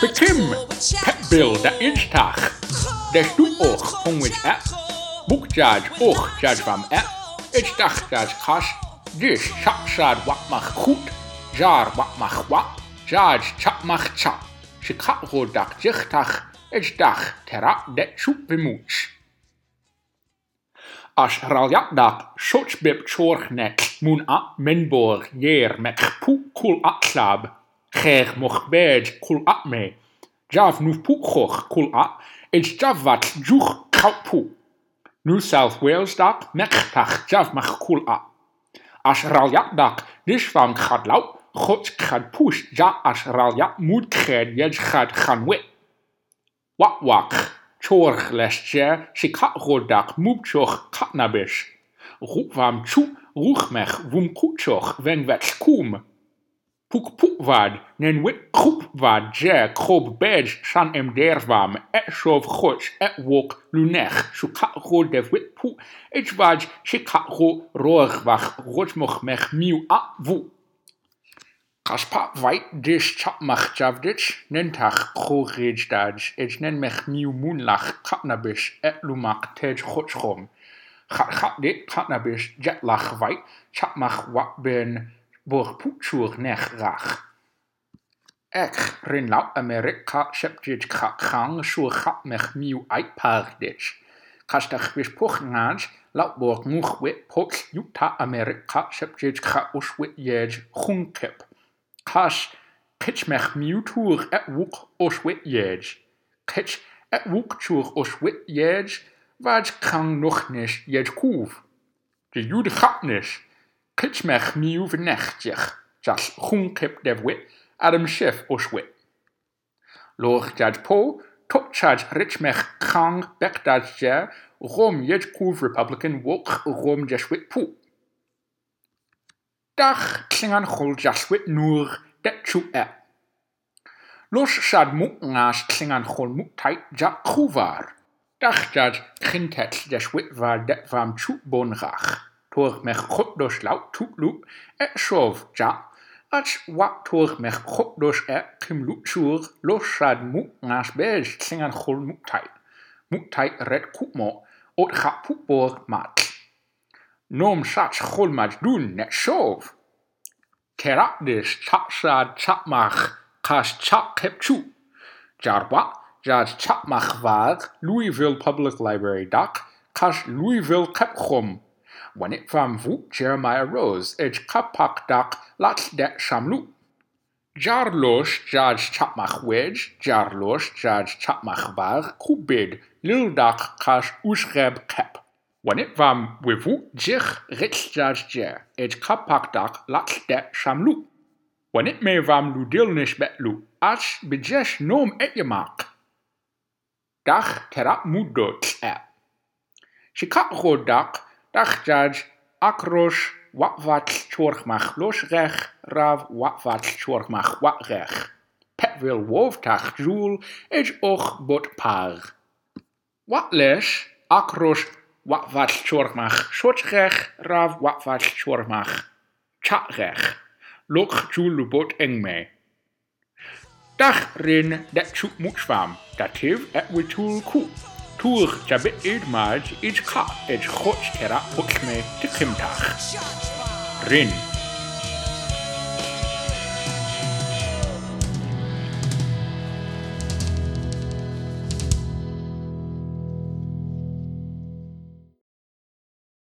Became het da instach. Des doe och onwit app. Boekjaars och jaars van app. It's dag jaars kas. Dus chapsaad wat mag goed. Jaar wat mag wat. Jaars chap mag chap. Ze ho dag jichtach. It's dag terap det soepemoets. As raljatdag sotsbib chorgnet. Moen a minbor jeer met poekul atlab. Ger mochberd kul'a me. Jav nu pukhoch en Ej javvat juch kaupu. New South Wales dak mechtach jav mach at. Ash raljat dak dishvam khadlau. God gaat push, ja as ralja, moet kred, jij gaat gaan wit. Wak wak, chorg lesje, shikagodak, moepchoch, katnabish. Roep wam chu, Chuk, mech, wum kuchoch, wen wet Pukpuwad, wit Kupwad, Jack, krob Bej, San M Dervam, Eshov Koch, Etwok, Lunech, Chicago Devwit Pu, Echvaj, Chicago mech Rochmoch a Avu. Kaspar weit dich chapmach javdich, nentach chorij daj, et nen moonlach, katnabish et lumak tej chochom. Chat chat dit, kapnabish, jetlach weit, chapmach wat ben. Bwr pwtsiwr nech rach. Ech ryn law Amerika septid krang siwr chap mech miw aip pardich. Kastach bis puch nage law bwr mwch wit pots Utah Amerika septid kra ush wit jej chunkip. Kash kitch mech miw tŵr et wuk ush wit jej. Kitch et wuk tŵr ush wit jej. Vaj krang noch nes jej kuf. De jude grap nish. Cytmech miw fy nechtiach, jall chwn cip defwy, ar ymsif o swy. Loch jad po, tok chad richmech chang bek dad jer, rom yed cwf Republican wok rom jeshwit pw. Dach klingan chwl jashwit nur det chu e. Los siad mou ngas klingan chwl mou tait ja kouvar. Dach jad khintet jeshwit fa det fam chw bon rach. durch mich Gott durch laut et schof ja, als wat durch mich goed durch et kim lutschur, los moet nas belsch zingen chol moet red mo, ot ga pupor mat. Nom sat chol dun doen net schov. Terakdis chapsad chapmach, kas chap kepchu. Jarwa, jas chapmach waag, Louisville Public Library dak, kas Louisville kepchom, when it from Vu Jeremiah Rose, Ej Kapak Dak Lat Det Shamlu. Jarlosh Jaj Chapmach Wej, Jarlosh Jaj Chapmach Var, Kubid, Lildak Kash Ushreb Kep. When it from Wivu Zich Rich judge Jer, Ej Kapak Dak Lat Det Shamlu. When it may from Ludilnish Betlu, Ash Bijesh Nom Etyamak. Dach Terap Mudot App. Shikak Rodak dachjaj, akrosh, wapfall chorchmach gech, raf wapfall chorchmach watrech. wof tach jul, eid och bot par. Watlesh, akrosh, wapfall chorchmach gech, raf wapfall chat gech. Loch jul bot engme. Dach rin mwch fam, dat hiv et witul koop. Tŵr jabe id marj id ca id chwch tera pwch me dy cymtach. Ryn.